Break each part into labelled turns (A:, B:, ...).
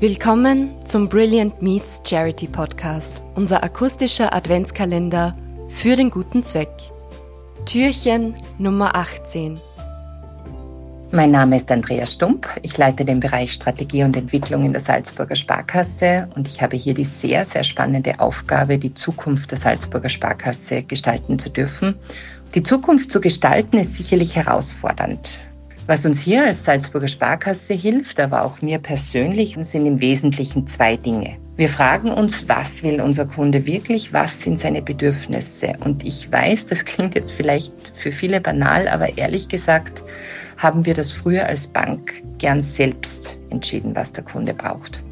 A: Willkommen zum Brilliant Meets Charity Podcast, unser akustischer Adventskalender für den guten Zweck. Türchen Nummer 18.
B: Mein Name ist Andrea Stump. Ich leite den Bereich Strategie und Entwicklung in der Salzburger Sparkasse und ich habe hier die sehr, sehr spannende Aufgabe, die Zukunft der Salzburger Sparkasse gestalten zu dürfen. Die Zukunft zu gestalten ist sicherlich herausfordernd. Was uns hier als Salzburger Sparkasse hilft, aber auch mir persönlich, sind im Wesentlichen zwei Dinge. Wir fragen uns, was will unser Kunde wirklich, was sind seine Bedürfnisse? Und ich weiß, das klingt jetzt vielleicht für viele banal, aber ehrlich gesagt haben wir das früher als Bank gern selbst entschieden, was der Kunde braucht.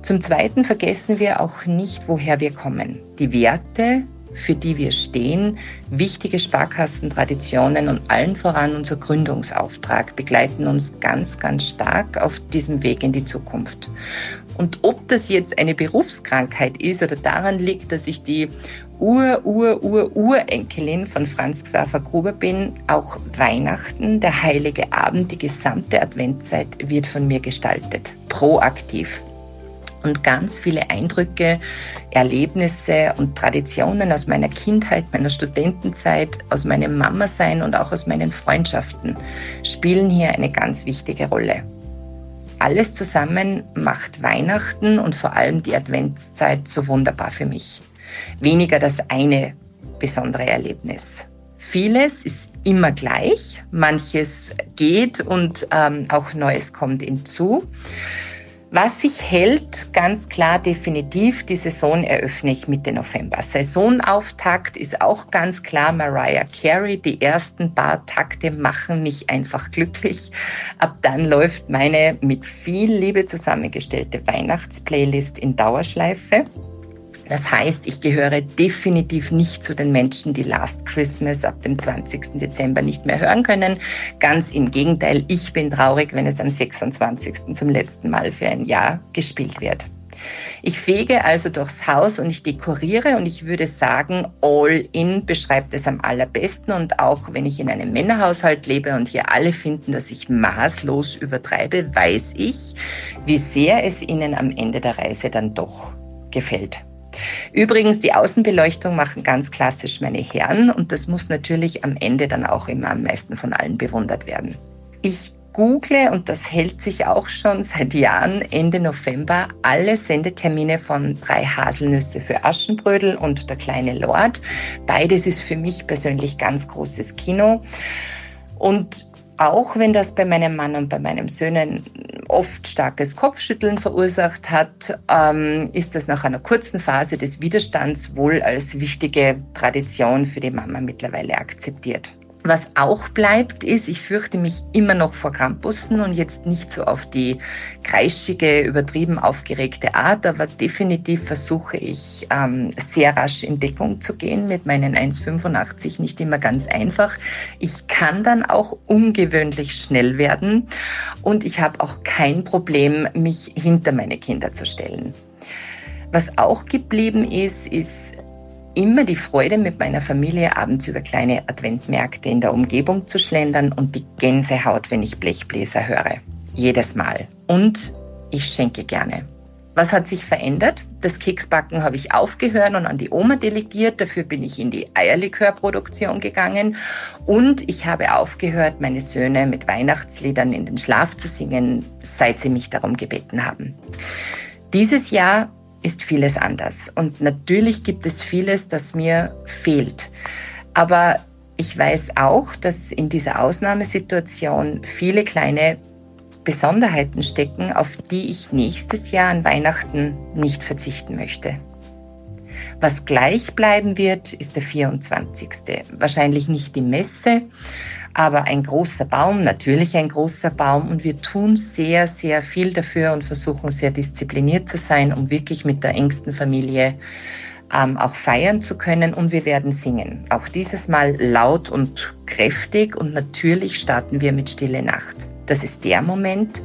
B: Zum Zweiten vergessen wir auch nicht, woher wir kommen. Die Werte, für die wir stehen, wichtige Sparkassentraditionen und allen voran unser Gründungsauftrag begleiten uns ganz, ganz stark auf diesem Weg in die Zukunft. Und ob das jetzt eine Berufskrankheit ist oder daran liegt, dass ich die Ur, Ur, Ur, Urenkelin von Franz Xaver Gruber bin, auch Weihnachten, der heilige Abend, die gesamte Adventzeit wird von mir gestaltet. Proaktiv und ganz viele Eindrücke, Erlebnisse und Traditionen aus meiner Kindheit, meiner Studentenzeit, aus meinem Mama-Sein und auch aus meinen Freundschaften spielen hier eine ganz wichtige Rolle. Alles zusammen macht Weihnachten und vor allem die Adventszeit so wunderbar für mich. Weniger das eine besondere Erlebnis. Vieles ist immer gleich, manches geht und ähm, auch Neues kommt hinzu. Was sich hält, ganz klar definitiv, die Saison eröffne ich Mitte November. Saisonauftakt ist auch ganz klar Mariah Carey. Die ersten paar Takte machen mich einfach glücklich. Ab dann läuft meine mit viel Liebe zusammengestellte Weihnachtsplaylist in Dauerschleife. Das heißt, ich gehöre definitiv nicht zu den Menschen, die Last Christmas ab dem 20. Dezember nicht mehr hören können. Ganz im Gegenteil, ich bin traurig, wenn es am 26. zum letzten Mal für ein Jahr gespielt wird. Ich fege also durchs Haus und ich dekoriere und ich würde sagen, all in beschreibt es am allerbesten und auch wenn ich in einem Männerhaushalt lebe und hier alle finden, dass ich maßlos übertreibe, weiß ich, wie sehr es ihnen am Ende der Reise dann doch gefällt. Übrigens, die Außenbeleuchtung machen ganz klassisch meine Herren und das muss natürlich am Ende dann auch immer am meisten von allen bewundert werden. Ich google, und das hält sich auch schon seit Jahren, Ende November alle Sendetermine von Drei Haselnüsse für Aschenbrödel und Der kleine Lord. Beides ist für mich persönlich ganz großes Kino. Und auch wenn das bei meinem Mann und bei meinen Söhnen oft starkes Kopfschütteln verursacht hat, ähm, ist das nach einer kurzen Phase des Widerstands wohl als wichtige Tradition für die Mama mittlerweile akzeptiert. Was auch bleibt, ist, ich fürchte mich immer noch vor Krampussen und jetzt nicht so auf die kreischige, übertrieben aufgeregte Art, aber definitiv versuche ich ähm, sehr rasch in Deckung zu gehen mit meinen 1,85 nicht immer ganz einfach. Ich kann dann auch ungewöhnlich schnell werden und ich habe auch kein Problem, mich hinter meine Kinder zu stellen. Was auch geblieben ist, ist immer die Freude, mit meiner Familie abends über kleine Adventmärkte in der Umgebung zu schlendern und die Gänsehaut, wenn ich Blechbläser höre. Jedes Mal. Und ich schenke gerne. Was hat sich verändert? Das Keksbacken habe ich aufgehört und an die Oma delegiert. Dafür bin ich in die Eierlikörproduktion gegangen. Und ich habe aufgehört, meine Söhne mit Weihnachtsliedern in den Schlaf zu singen, seit sie mich darum gebeten haben. Dieses Jahr ist vieles anders. Und natürlich gibt es vieles, das mir fehlt. Aber ich weiß auch, dass in dieser Ausnahmesituation viele kleine Besonderheiten stecken, auf die ich nächstes Jahr an Weihnachten nicht verzichten möchte. Was gleich bleiben wird, ist der 24. Wahrscheinlich nicht die Messe, aber ein großer Baum, natürlich ein großer Baum. Und wir tun sehr, sehr viel dafür und versuchen sehr diszipliniert zu sein, um wirklich mit der engsten Familie ähm, auch feiern zu können. Und wir werden singen. Auch dieses Mal laut und kräftig. Und natürlich starten wir mit Stille Nacht. Das ist der Moment,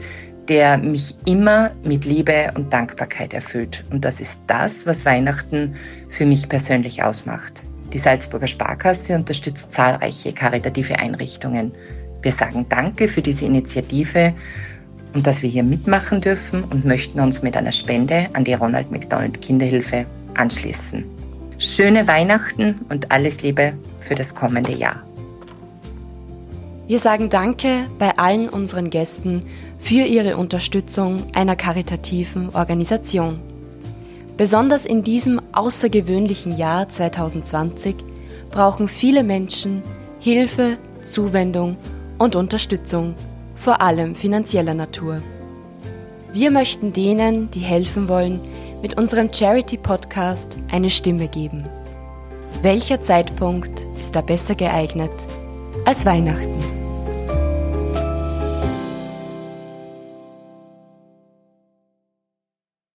B: der mich immer mit Liebe und Dankbarkeit erfüllt. Und das ist das, was Weihnachten für mich persönlich ausmacht. Die Salzburger Sparkasse unterstützt zahlreiche karitative Einrichtungen. Wir sagen Danke für diese Initiative und dass wir hier mitmachen dürfen und möchten uns mit einer Spende an die Ronald McDonald Kinderhilfe anschließen. Schöne Weihnachten und alles Liebe für das kommende Jahr.
A: Wir sagen Danke bei allen unseren Gästen für ihre Unterstützung einer karitativen Organisation. Besonders in diesem außergewöhnlichen Jahr 2020 brauchen viele Menschen Hilfe, Zuwendung und Unterstützung, vor allem finanzieller Natur. Wir möchten denen, die helfen wollen, mit unserem Charity-Podcast eine Stimme geben. Welcher Zeitpunkt ist da besser geeignet als Weihnachten?